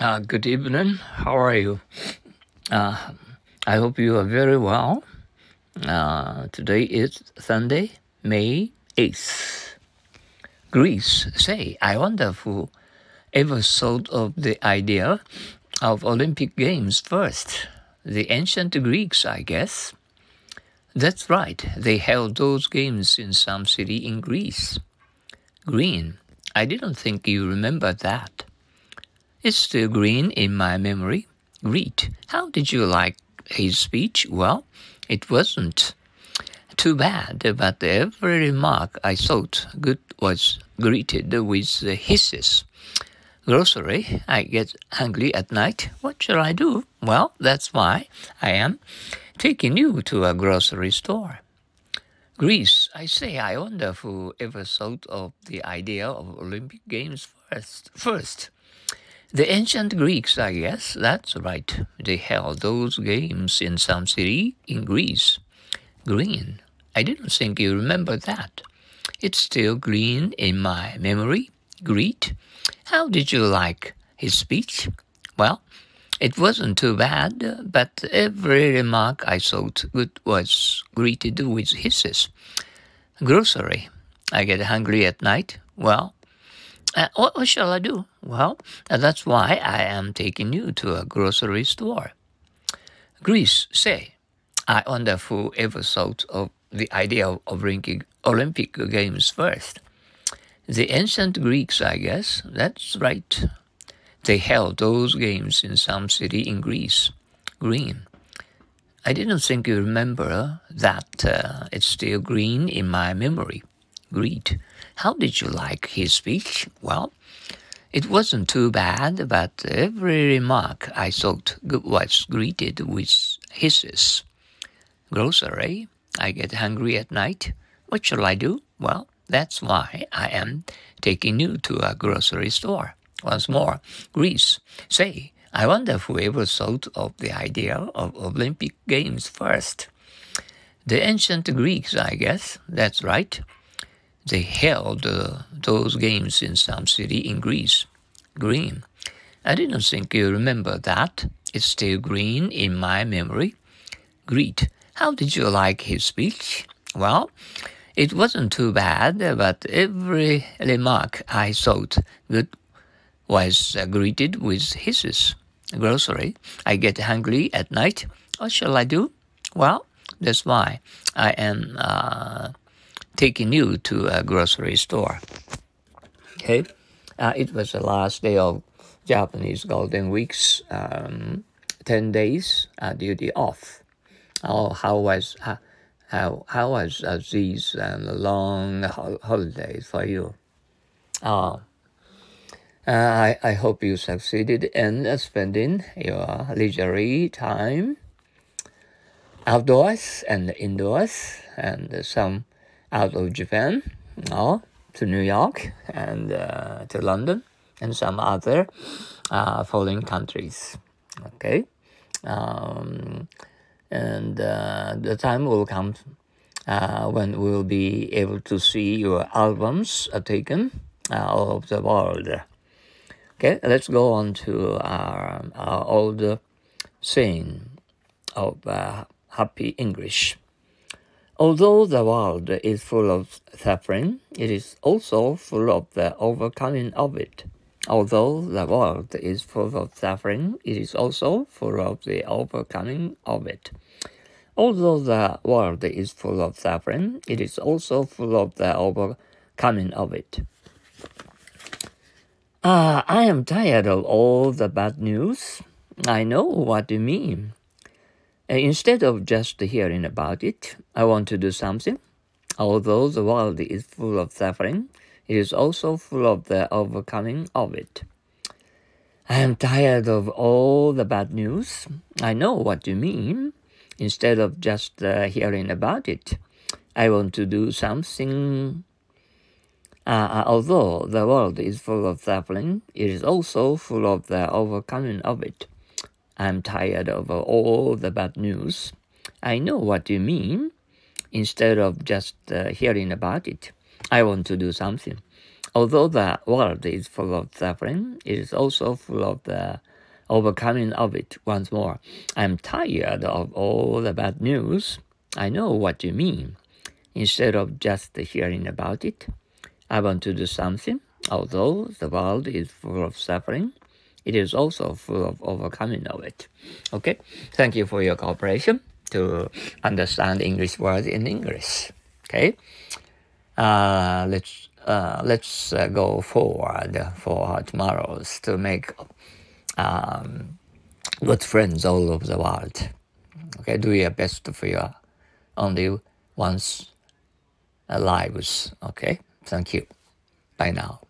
Uh, good evening. How are you? Uh, I hope you are very well. Uh, today is Sunday, May 8th. Greece, say, I wonder who ever thought of the idea of Olympic Games first. The ancient Greeks, I guess. That's right, they held those games in some city in Greece. Green, I didn't think you remember that. It's still green in my memory. Read. How did you like his speech? Well, it wasn't too bad, but every remark I thought good was greeted with hisses. Grocery, I get hungry at night. What shall I do? Well, that's why I am taking you to a grocery store. Greece, I say, I wonder who ever thought of the idea of Olympic Games first. First, the ancient Greeks, I guess, that's right. They held those games in some city in Greece. Green. I didn't think you remember that. It's still green in my memory. Greet. How did you like his speech? Well, it wasn't too bad, but every remark I thought good was greeted with hisses. Grocery. I get hungry at night. Well, uh, what, what, shall I do? Well, that's why I am taking you to a grocery store. Greece, say, I wonder who ever thought of the idea of, of Olympic Games first. The ancient Greeks, I guess. That's right. They held those games in some city in Greece. Green. I didn't think you remember that. Uh, it's still green in my memory. Greet. How did you like his speech? Well, it wasn't too bad, but every remark I thought was greeted with hisses. Grocery, I get hungry at night. What shall I do? Well, that's why I am taking you to a grocery store. Once more, Greece. Say, I wonder whoever thought of the idea of Olympic Games first. The ancient Greeks, I guess. That's right they held uh, those games in some city in Greece. Green. I didn't think you remember that. It's still green in my memory. Greet. How did you like his speech? Well, it wasn't too bad, but every remark I thought good was greeted with hisses. Grocery. I get hungry at night. What shall I do? Well, that's why I am uh, taking you to a grocery store. Okay, uh, it was the last day of Japanese Golden Week's um, ten days uh, duty off. Oh, how was uh, how how was uh, these uh, long ho- holidays for you? Oh, I I hope you succeeded in spending your leisurely time outdoors and indoors, and some out of Japan, or to New York and uh, to London and some other uh, foreign countries. Okay, um, and uh, the time will come uh, when we'll be able to see your albums taken uh, all over the world. Okay, let's go on to our, our old saying of uh, happy English. Although the world is full of suffering, it is also full of the overcoming of it. Although the world is full of suffering, it is also full of the overcoming of it. Although the world is full of suffering, it is also full of the overcoming of it. Ah, I am tired of all the bad news. I know what you mean. Instead of just hearing about it, I want to do something. Although the world is full of suffering, it is also full of the overcoming of it. I am tired of all the bad news. I know what you mean. Instead of just uh, hearing about it, I want to do something. Uh, uh although the world is full of suffering, it is also full of the overcoming of it. I'm tired of all the bad news. I know what you mean. Instead of just uh, hearing about it, I want to do something. although the world is full of suffering, it is also full of the overcoming of it once more. I'm tired of all the bad news. I know what you mean. Instead of just hearing about it, I want to do something. Although the world is full of suffering, it is also full of overcoming of it. Okay, thank you for your cooperation to understand English words in English. Okay, uh, let's uh, let's uh, go forward for tomorrow's to make um, good friends all over the world. Okay, do your best for your only once lives. Okay, thank you. Bye now.